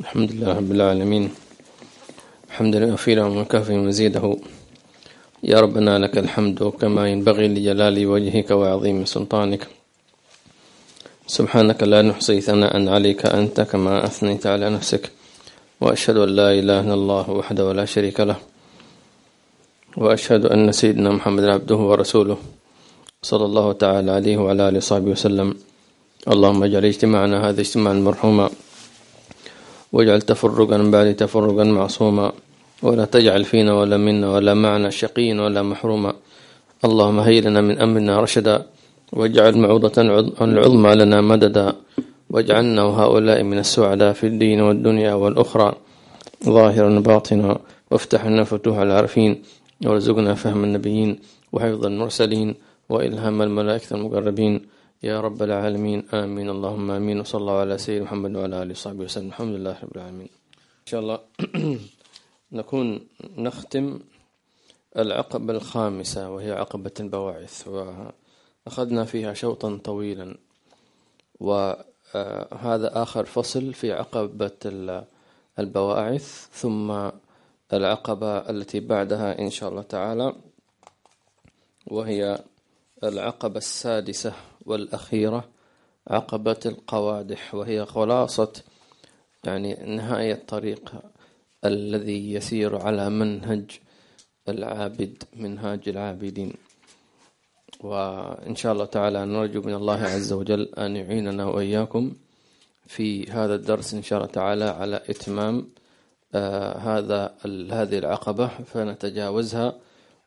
الحمد لله رب العالمين الحمد لله وفينا ومكافي مزيده يا ربنا لك الحمد كما ينبغي لجلال وجهك وعظيم سلطانك سبحانك لا نحصي ثناء عليك أنت كما أثنيت على نفسك وأشهد أن لا إله إلا الله وحده لا شريك له وأشهد أن سيدنا محمد عبده ورسوله صلى الله تعالى عليه وعلى آله وصحبه وسلم اللهم اجعل اجتماعنا هذا اجتماعا مرحوما واجعل تفرقا بعد تفرقا معصوما ولا تجعل فينا ولا منا ولا معنا شقيا ولا محروما. اللهم هيئ لنا من أمرنا رشدا واجعل معوضة العظمى لنا مددا. واجعلنا وهؤلاء من السعداء في الدين والدنيا والأخرى. ظاهرا باطنا وافتح لنا فتوح العارفين وارزقنا فهم النبيين وحفظ المرسلين وإلهام الملائكة المقربين. يا رب العالمين آمين. اللهم آمين. وصلى الله على سيدنا محمد وعلى آله وصحبه وسلم. الحمد لله رب العالمين. إن شاء الله نكون نختم العقبة الخامسة وهي عقبة البواعث وأخذنا فيها شوطا طويلا. وهذا آخر فصل في عقبة البواعث ثم العقبة التي بعدها إن شاء الله تعالى وهي العقبة السادسة والأخيرة عقبة القوادح وهي خلاصة يعني نهاية الطريق الذي يسير على منهج العابد منهاج العابدين. وإن شاء الله تعالى نرجو من الله عز وجل أن يعيننا وإياكم في هذا الدرس إن شاء الله تعالى على إتمام آه هذا هذه العقبة فنتجاوزها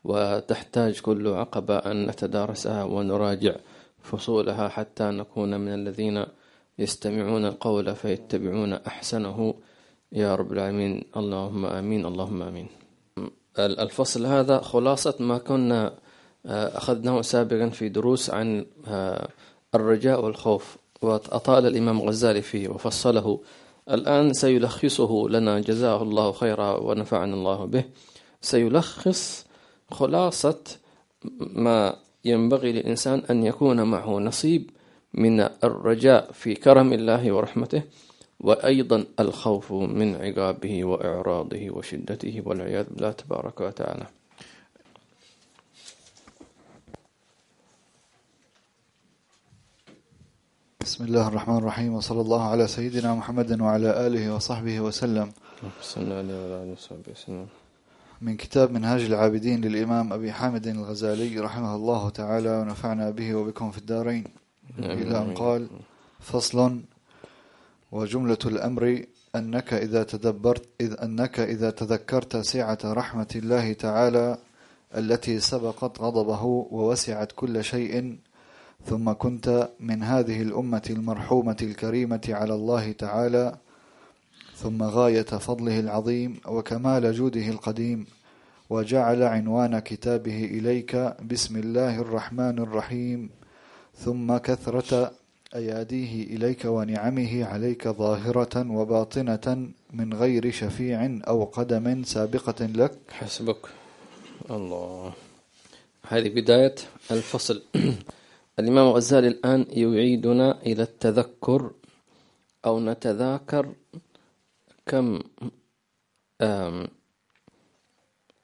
وتحتاج كل عقبة أن نتدارسها ونراجع فصولها حتى نكون من الذين يستمعون القول فيتبعون أحسنه. يا رب العالمين. اللهم آمين. اللهم آمين. الفصل هذا خلاصة ما كنا آه، أخذناه سابقا في دروس عن آه، الرجاء والخوف وأطال الإمام غزالي فيه وفصله. الآن سيلخصه لنا. جزاه الله خيرا ونفعنا الله به. سيلخص خلاصة ما ينبغي للإنسان أن يكون معه نصيب من الرجاء في كرم الله ورحمته وأيضا الخوف من عقابه وإعراضه وشدته والعياذ بالله تبارك وتعالى. بسم الله الرحمن الرحيم وصلى الله على سيدنا محمد وعلى آله وصحبه وسلم. من كتاب منهاج العابدين للإمام أبي حامد الغزالي رحمه الله تعالى ونفعنا به وبكم في الدارين. إلى أن قال فصل وجملة الأمر أنك إذا تدبرت إذ أنك إذا تذكرت سعة رحمة الله تعالى التي سبقت غضبه ووسعت كل شيء ثم كنت من هذه الأمة المرحومة الكريمة على الله تعالى ثم غاية فضله العظيم وكمال جوده القديم وجعل عنوان كتابه إليك بسم الله الرحمن الرحيم ثم كثرة أياديه إليك ونعمه عليك ظاهرة وباطنة من غير شفيع أو قدم سابقة لك. حسبك الله. هذه بداية الفصل. الإمام الغزالي الآن يعيدنا إلى التذكر أو نتذاكر كم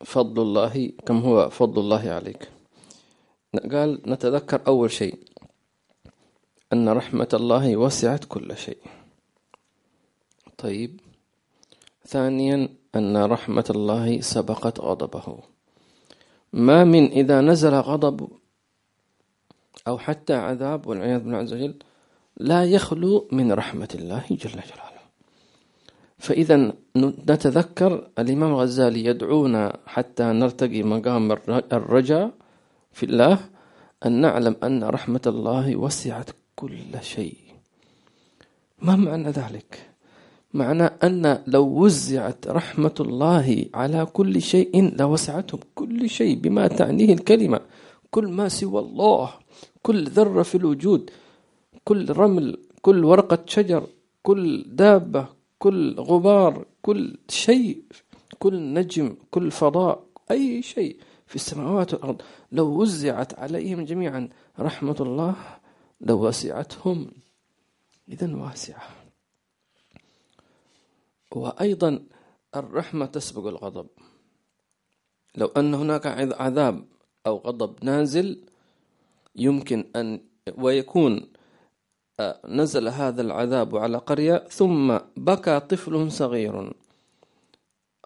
فضل الله كم هو فضل الله عليك؟ قال نتذكر أول شيء أن رحمة الله وسعت كل شيء. طيب. ثانيا أن رحمة الله سبقت غضبه. ما من إذا نزل غضب أو حتى عذاب والعياذ بالله عز وجل لا يخلو من رحمة الله جل جلاله. فإذا نتذكر الإمام الغزالي يدعونا حتى نرتقي مقام الرجاء في الله أن نعلم أن رحمة الله وسعت كل شيء ما معنى ذلك؟ معنى أن لو وزعت رحمة الله على كل شيء لوسعتهم كل شيء بما تعنيه الكلمة كل ما سوى الله كل ذرة في الوجود كل رمل كل ورقة شجر كل دابة كل غبار كل شيء كل نجم كل فضاء أي شيء في السماوات والأرض لو وزعت عليهم جميعا رحمة الله لوسعتهم. إذا واسعة. وأيضا الرحمة تسبق الغضب. لو أن هناك عذاب أو غضب نازل يمكن أن ويكون نزل هذا العذاب على قرية ثم بكى طفل صغير.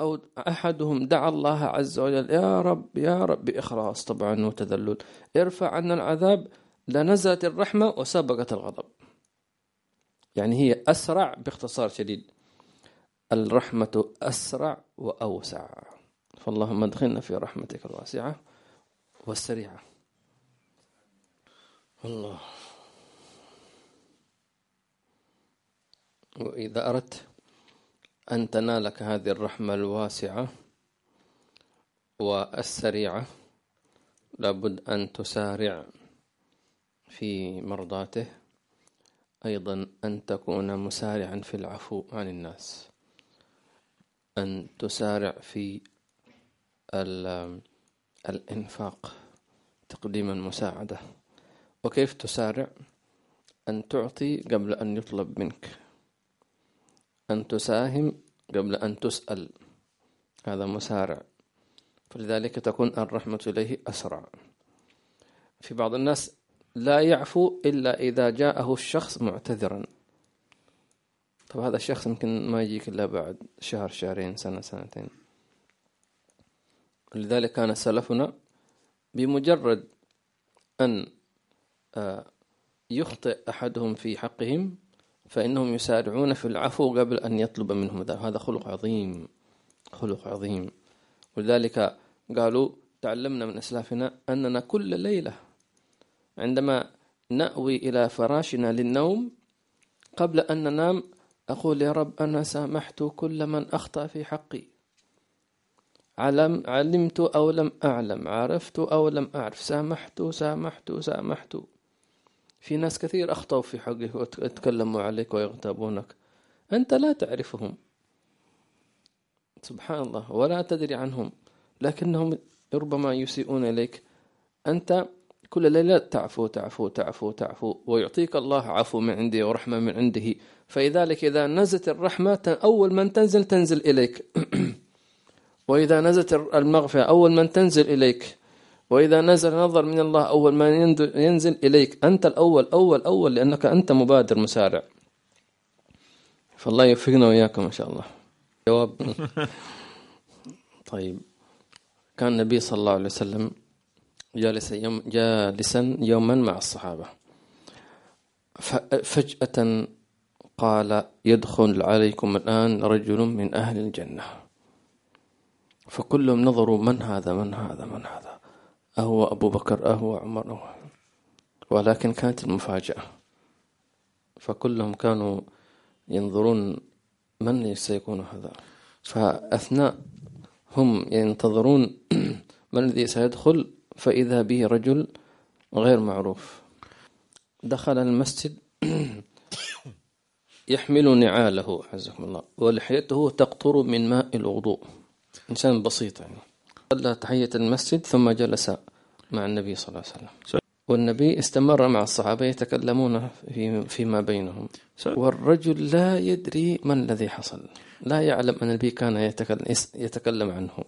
أو أحدهم دعا الله عز وجل يا رب يا رب بإخلاص طبعا وتذلل. ارفع عنا العذاب. لنزلت الرحمة وسبقت الغضب. يعني هي أسرع باختصار شديد. الرحمة أسرع وأوسع. فاللهم ادخلنا في رحمتك الواسعة والسريعة. الله. وإذا أردت أن تنالك هذه الرحمة الواسعة والسريعة لابد أن تسارع في مرضاته أيضا أن تكون مسارعا في العفو عن الناس أن تسارع في الإنفاق تقديم المساعدة. وكيف تسارع؟ أن تعطي قبل أن يطلب منك. أن تساهم قبل أن تسأل. هذا مسارع. فلذلك تكون الرحمة إليه أسرع. في بعض الناس لا يعفو إلا إذا جاءه الشخص معتذرا. طب هذا الشخص يمكن ما يجيك إلا بعد شهر شهرين سنة سنتين. لذلك كان سلفنا بمجرد أن آه، يخطئ أحدهم في حقهم فإنهم يسارعون في العفو قبل أن يطلب منهم ذلك هذا خلق عظيم خلق عظيم. ولذلك قالوا تعلمنا من أسلافنا أننا كل ليلة عندما نأوي إلى فراشنا للنوم قبل أن ننام أقول يا رب أنا سامحت كل من أخطأ في حقي. علم علمت أو لم أعلم عرفت أو لم أعرف سامحت سامحت سامحت. في ناس كثير أخطأوا في حقك وتكلموا عليك ويغتابونك. أنت لا تعرفهم. سبحان الله ولا تدري عنهم. لكنهم ربما يسيئون إليك. أنت كل ليلة تعفو تعفو تعفو تعفو ويعطيك الله عفو من عنده ورحمة من عنده. فلذلك إذا نزلت الرحمة أول من تنزل تنزل إليك. وإذا نزلت المغفرة أول من تنزل إليك. وإذا نزل نظر من الله أول ما ينزل إليك أنت الأول أول أول لأنك أنت مبادر مسارع. فالله يوفقنا وإياكم إن شاء الله. جواب؟ طيب. كان النبي صلى الله عليه وسلم جالسا يوم جالسا يوما مع الصحابة. فجأة قال يدخل عليكم الآن رجل من أهل الجنة. فكلهم نظروا من هذا؟ من هذا؟ من هذا؟ أهو أبو بكر أهو عمر أهو. ولكن كانت المفاجأة. فكلهم كانوا ينظرون من سيكون هذا. فأثناء هم ينتظرون من الذي سيدخل فإذا به رجل غير معروف. دخل المسجد يحمل نعاله عزكم الله. ولحيته تقطر من ماء الوضوء. إنسان بسيط يعني. صلى تحية المسجد ثم جلس مع النبي صلى الله عليه وسلم. والنبي استمر مع الصحابة يتكلمون في فيما بينهم. والرجل لا يدري ما الذي حصل. لا يعلم أن النبي كان يتكلم, يتكلم عنه.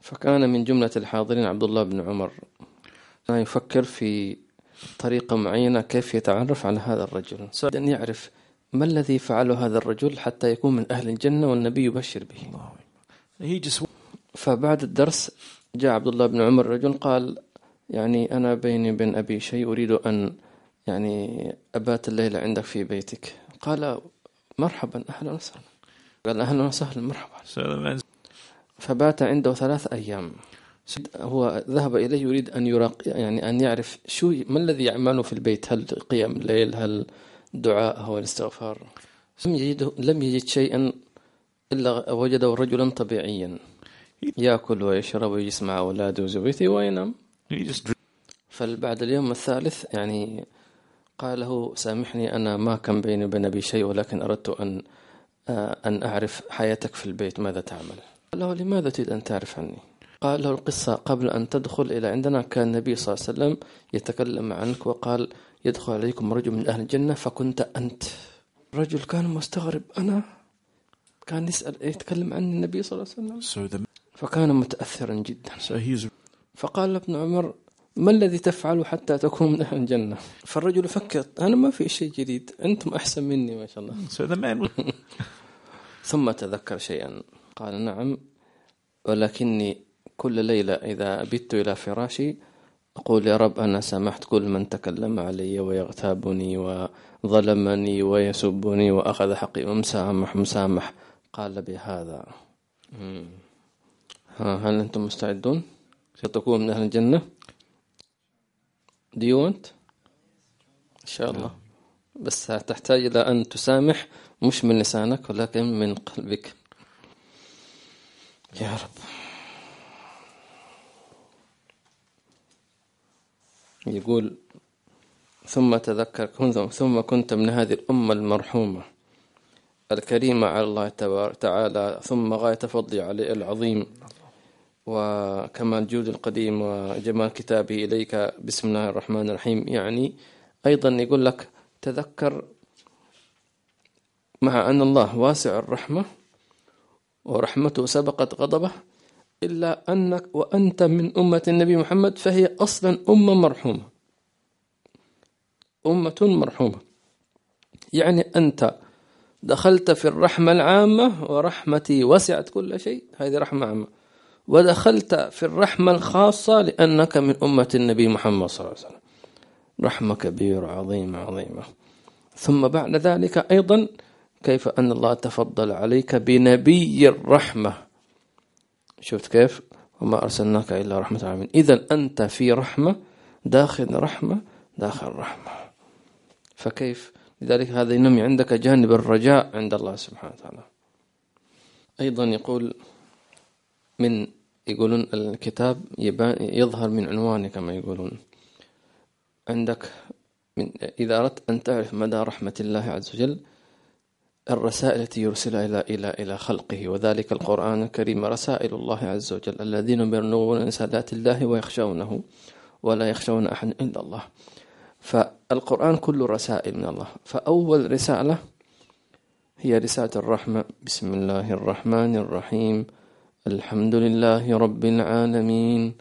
فكان من جملة الحاضرين عبد الله بن عمر. كان يفكر في طريقة معينة كيف يتعرف على هذا الرجل. أن يعرف ما الذي فعله هذا الرجل حتى يكون من أهل الجنة والنبي يبشر به. فبعد الدرس جاء عبد الله بن عمر رجل قال يعني أنا بيني وبين أبي شيء أريد أن يعني أبات الليلة عندك في بيتك. قال مرحبا أهلا وسهلا. قال أهلا وسهلا مرحبا. فبات عنده ثلاث أيام. هو ذهب إليه يريد أن يراق يعني أن يعرف شو ما الذي يعمله في البيت؟ هل قيام الليل هل دعاء هو الاستغفار؟ لم يجد لم يجد شيئا إلا وجده رجلا طبيعيا. يأكل ويشرب ويجلس مع أولاده وزوجته وينام. فبعد اليوم الثالث يعني قال له سامحني أنا ما كان بيني وبين أبي شيء ولكن أردت أن آه، أن أعرف حياتك في البيت ماذا تعمل؟ قال له لماذا تريد أن تعرف عني؟ قال له القصة قبل أن تدخل إلى عندنا كان النبي صلى الله عليه وسلم يتكلم عنك وقال يدخل عليكم رجل من أهل الجنة فكنت أنت. الرجل كان مستغرب أنا؟ كان يسأل يتكلم عن النبي صلى الله عليه وسلم. فكان متأثرا جدا. So he's فقال ابن عمر ما الذي تفعل حتى تكون من أهل الجنة? فالرجل فكر أنا ما في شيء جديد أنتم أحسن مني ما شاء الله. so the man was ثم تذكر شيئا. قال نعم ولكني كل ليلة إذا بت إلى فراشي أقول يا رب أنا سامحت كل من تكلم علي ويغتابني وظلمني ويسبني وأخذ حقي مسامح مسامح. قال بهذا. ها هل أنتم مستعدون؟ ستكون من أهل الجنة. Do you want إن شاء الله. بس تحتاج إلى أن تسامح مش من لسانك ولكن من قلبك. يا رب. يقول ثم تذكر ثم كنت من هذه الأمة المرحومة. الكريمة على الله تعالى ثم غاية فضلي عليه العظيم. وكمال جود القديم وجمال كتابه إليك. بسم الله الرحمن الرحيم. يعني أيضا يقول لك تذكر مع أن الله واسع الرحمة ورحمته سبقت غضبه إلا أنك وأنت من أمة النبي محمد فهي أصلا أمة مرحومة. أمة مرحومة. يعني أنت دخلت في الرحمة العامة ورحمتي وسعت كل شيء هذه رحمة عامة. ودخلت في الرحمة الخاصة لأنك من أمة النبي محمد صلى الله عليه وسلم. رحمة كبيرة عظيمة عظيمة. ثم بعد ذلك أيضا كيف أن الله تفضل عليك بنبي الرحمة. شفت كيف؟ وما أرسلناك إلا رحمة العالمين. إذا أنت في رحمة داخل رحمة داخل رحمة. فكيف؟ لذلك هذا ينمي عندك جانب الرجاء عند الله سبحانه وتعالى. أيضا يقول من يقولون الكتاب يظهر من عنوانه كما يقولون. عندك من إذا أردت أن تعرف مدى رحمة الله عز وجل الرسائل التي يرسلها إلى إلى إلى خلقه وذلك القرآن الكريم رسائل الله عز وجل الذين يبلغون رسالات الله ويخشونه ولا يخشون أحد إلا الله. فالقرآن كله رسائل من الله. فأول رسالة هي رسالة الرحمة. بسم الله الرحمن الرحيم. الحمد لله رب العالمين.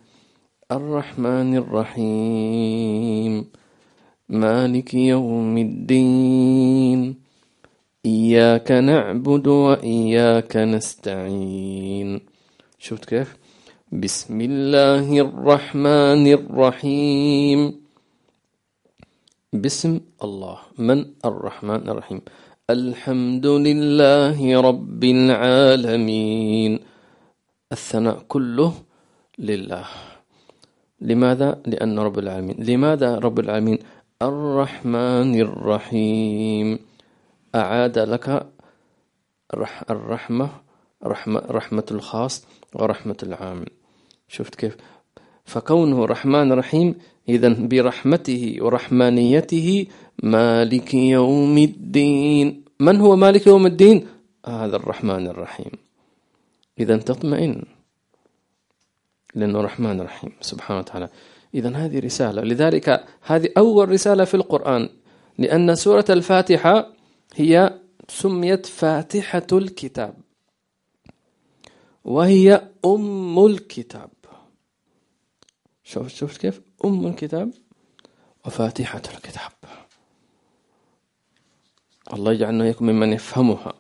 الرحمن الرحيم. مالك يوم الدين. إياك نعبد وإياك نستعين. شفت كيف؟ بسم الله الرحمن الرحيم. بسم الله. من الرحمن الرحيم؟ الحمد لله رب العالمين. الثناء كله لله. لماذا؟ لأن رب العالمين. لماذا رب العالمين؟ الرحمن الرحيم. أعاد لك الرحمة رحمة, رحمة الخاص ورحمة العام. شفت كيف؟ فكونه رحمن رحيم إذا برحمته ورحمانيته مالك يوم الدين. من هو مالك يوم الدين؟ هذا الرحمن الرحيم. إذا تطمئن. لأنه رحمن رحيم سبحانه وتعالى. إذا هذه رسالة. لذلك هذه أول رسالة في القرآن. لأن سورة الفاتحة هي سميت فاتحة الكتاب. وهي أم الكتاب. شوف شفت كيف. أم الكتاب وفاتحة الكتاب. الله يجعلنا يكون ممن يفهمها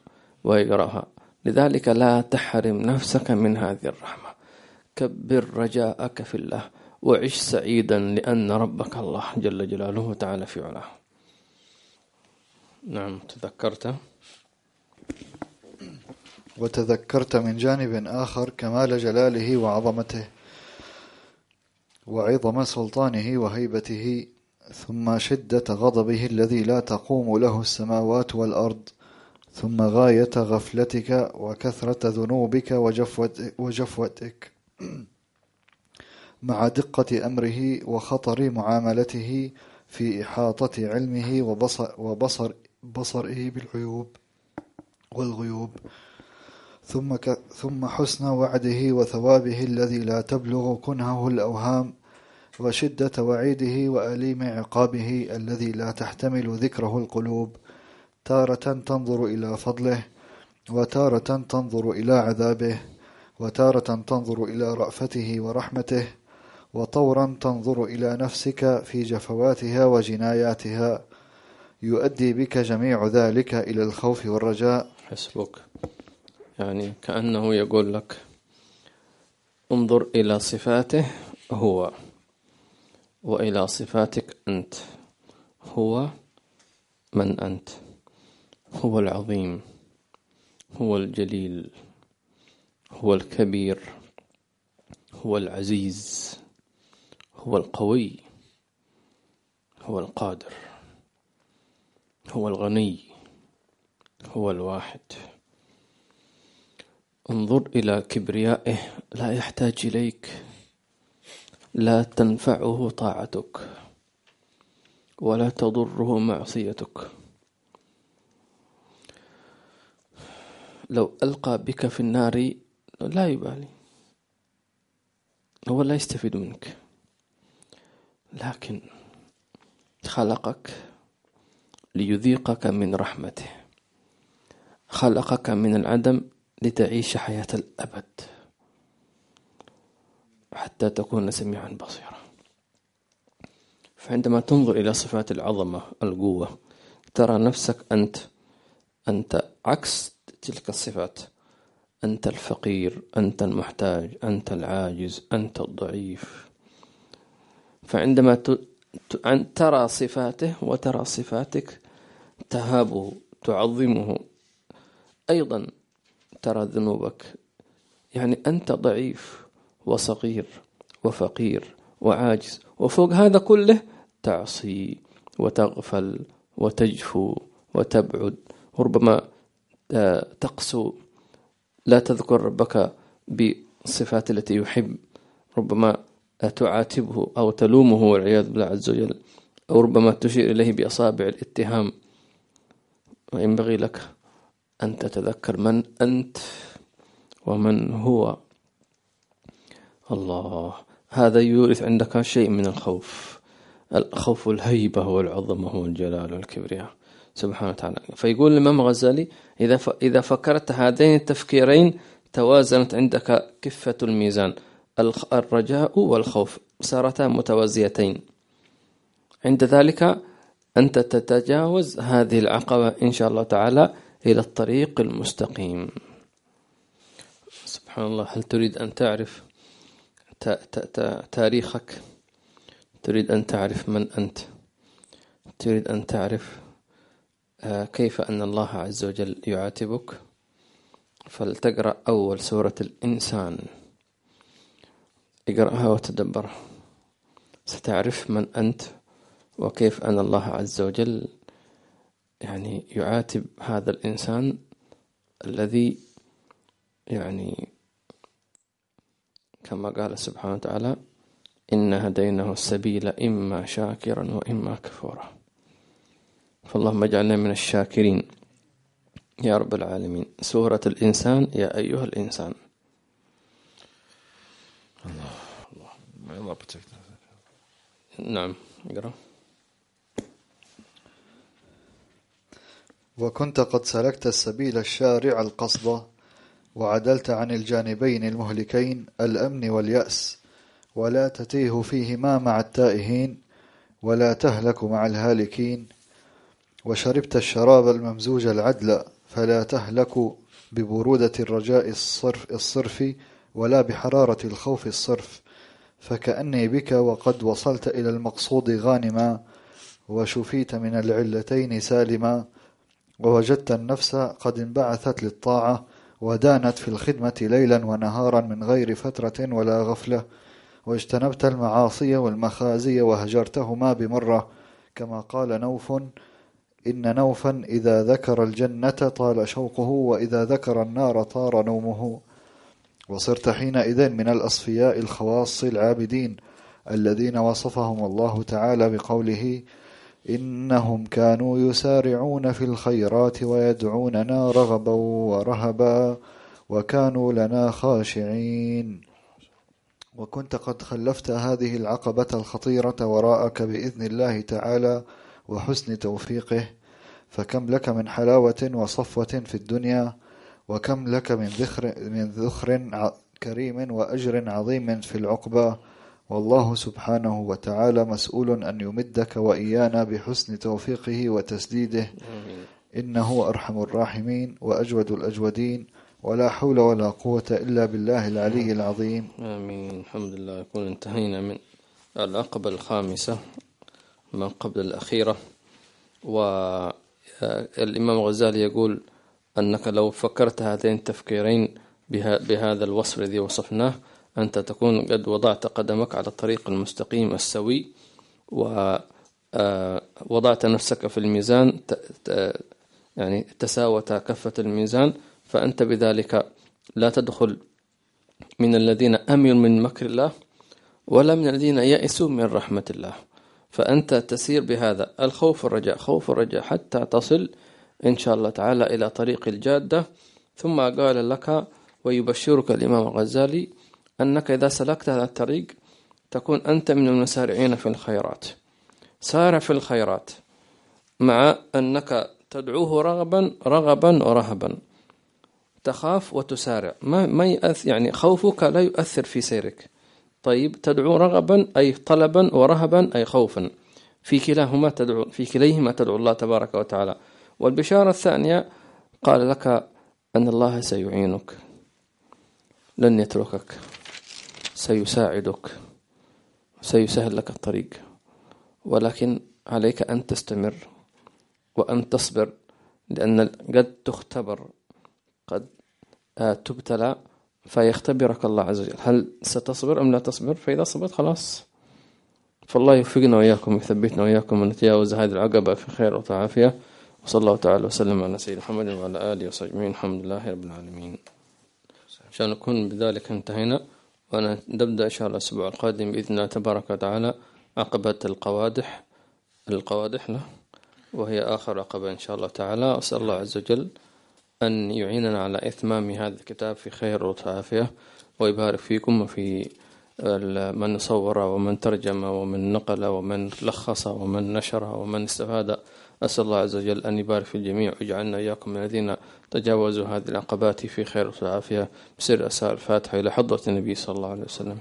ويقرأها. لذلك لا تحرم نفسك من هذه الرحمة. كبر رجاءك في الله وعش سعيدا لأن ربك الله جل جلاله تعالى في علاه. نعم تذكرت؟ وتذكرت من جانب آخر كمال جلاله وعظمته وعظم سلطانه وهيبته ثم شدة غضبه الذي لا تقوم له السماوات والأرض. ثم غاية غفلتك وكثرة ذنوبك وجفوتك. مع دقة أمره وخطر معاملته في إحاطة علمه وبصر, وبصر بصره بالعيوب والغيوب. ثم ثم حسن وعده وثوابه الذي لا تبلغ كنهه الأوهام وشدة وعيده وأليم عقابه الذي لا تحتمل ذكره القلوب. تارة تنظر إلى فضله وتارة تنظر إلى عذابه وتارة تنظر إلى رأفته ورحمته وطورا تنظر إلى نفسك في جفواتها وجناياتها. يؤدي بك جميع ذلك إلى الخوف والرجاء. حسبك. يعني كأنه يقول لك انظر إلى صفاته هو وإلى صفاتك أنت هو من أنت. هو العظيم هو الجليل هو الكبير هو العزيز هو القوي هو القادر هو الغني هو الواحد. انظر إلى كبريائه لا يحتاج إليك لا تنفعه طاعتك ولا تضره معصيتك. لو ألقى بك في النار لا يبالي. هو لا يستفيد منك. لكن خلقك ليذيقك من رحمته. خلقك من العدم لتعيش حياة الأبد. حتى تكون سميعا بصيرا. فعندما تنظر إلى صفات العظمة القوة ترى نفسك أنت أنت عكس تلك الصفات. أنت الفقير أنت المحتاج أنت العاجز أنت الضعيف. فعندما ترى صفاته وترى صفاتك تهابه تعظمه. أيضا ترى ذنوبك. يعني أنت ضعيف وصغير وفقير وعاجز وفوق هذا كله تعصي وتغفل وتجفو وتبعد. وربما آه، تقسو لا تذكر ربك بالصفات التي يحب ربما تعاتبه أو تلومه والعياذ بالله عز وجل أو ربما تشير إليه بأصابع الاتهام. وينبغي لك أن تتذكر من أنت ومن هو. الله هذا يورث عندك شيء من الخوف. الخوف الهيبة والعظمة والجلال والكبرياء. سبحانه وتعالى. فيقول الإمام الغزالي إذا إذا فكرت هذين التفكيرين توازنت عندك كفة الميزان الرجاء والخوف صارتا متوازيتين. عند ذلك أنت تتجاوز هذه العقبة إن شاء الله تعالى إلى الطريق المستقيم. سبحان الله هل تريد أن تعرف تاريخك؟ تريد أن تعرف من أنت؟ تريد أن تعرف كيف أن الله عز وجل يعاتبك؟ فلتقرأ أول سورة الإنسان. اقرأها وتدبرها ستعرف من أنت وكيف أن الله عز وجل يعني يعاتب هذا الإنسان الذي يعني كما قال سبحانه وتعالى إن هديناه السبيل إما شاكرا وإما كفورا. فاللهم اجعلنا من الشاكرين. يا رب العالمين. سورة الإنسان يا أيها الإنسان. الله الله نعم اقرأ. وكنت قد سلكت السبيل الشارع القصد وعدلت عن الجانبين المهلكين الأمن واليأس ولا تتيه فيهما مع التائهين ولا تهلك مع الهالكين. وشربت الشراب الممزوج العدل فلا تهلك ببرودة الرجاء الصرف, الصرف ولا بحرارة الخوف الصرف. فكأني بك وقد وصلت إلى المقصود غانما وشفيت من العلتين سالما ووجدت النفس قد انبعثت للطاعة ودانت في الخدمة ليلا ونهارا من غير فترة ولا غفلة. واجتنبت المعاصي والمخازي وهجرتهما بمرة كما قال نوف إن نوفا إذا ذكر الجنة طال شوقه وإذا ذكر النار طار نومه. وصرت حينئذ من الأصفياء الخواص العابدين الذين وصفهم الله تعالى بقوله إنهم كانوا يسارعون في الخيرات ويدعوننا رغبا ورهبا وكانوا لنا خاشعين. وكنت قد خلفت هذه العقبة الخطيرة وراءك بإذن الله تعالى وحسن توفيقه فكم لك من حلاوة وصفوة في الدنيا وكم لك من ذخر من ذخر كريم وأجر عظيم في العقبى. والله سبحانه وتعالى مسؤول أن يمدك وإيانا بحسن توفيقه وتسديده. إنه أرحم الراحمين وأجود الأجودين. ولا حول ولا قوة إلا بالله العلي العظيم. آمين. الحمد لله. يكون انتهينا من العقبة الخامسة. من قبل الأخيرة. والإمام الغزالي يقول أنك لو فكرت هذين التفكيرين بهذا الوصف الذي وصفناه أنت تكون قد وضعت قدمك على الطريق المستقيم السوي ووضعت آه، نفسك في الميزان يعني تساوت كفة الميزان فأنت بذلك لا تدخل من الذين أمنوا من مكر الله ولا من الذين يئسوا من رحمة الله. فأنت تسير بهذا. الخوف والرجاء. خوف والرجاء حتى تصل إن شاء الله تعالى إلى طريق الجادة. ثم قال لك ويبشرك الإمام الغزالي أنك إذا سلكت هذا الطريق تكون أنت من المسارعين في الخيرات. سارع في الخيرات مع أنك تدعوه رغبا رغبا ورهبا. تخاف وتسارع. ما ما يأث يعني خوفك لا يؤثر في سيرك. طيب تدعو رغبا أي طلبا ورهبا أي خوفا. في كلاهما تدعو في كليهما تدعو الله تبارك وتعالى. والبشارة الثانية قال لك أن الله سيعينك. لن يتركك. سيساعدك. سيسهل لك الطريق. ولكن عليك أن تستمر وأن تصبر لأن قد تختبر قد آه، تبتلى فيختبرك الله عز وجل. هل ستصبر أم لا تصبر؟ فإذا صبرت خلاص. فالله يوفقنا وإياكم ويثبتنا وإياكم ونتجاوز هذه العقبة في خير وعافية وصلى الله تعالى وسلم على سيدنا محمد وعلى آله وصحبه الحمد لله رب العالمين. عشان نكون بذلك انتهينا. ونبدأ إن شاء الله الأسبوع القادم بإذن الله تبارك وتعالى عقبة القوادح. القوادح له وهي آخر عقبة إن شاء الله تعالى. أسأل الله عز وجل أن يعيننا على إتمام هذا الكتاب في خير وعافية ويبارك فيكم وفي من صور ومن ترجم ومن نقل ومن لخص ومن نشر ومن استفاد. أسأل الله عز وجل أن يبارك في الجميع ويجعلنا إياكم من الذين تجاوزوا هذه العقبات في خير وعافية بسر أساء الفاتحة إلى حضرة النبي صلى الله عليه وسلم.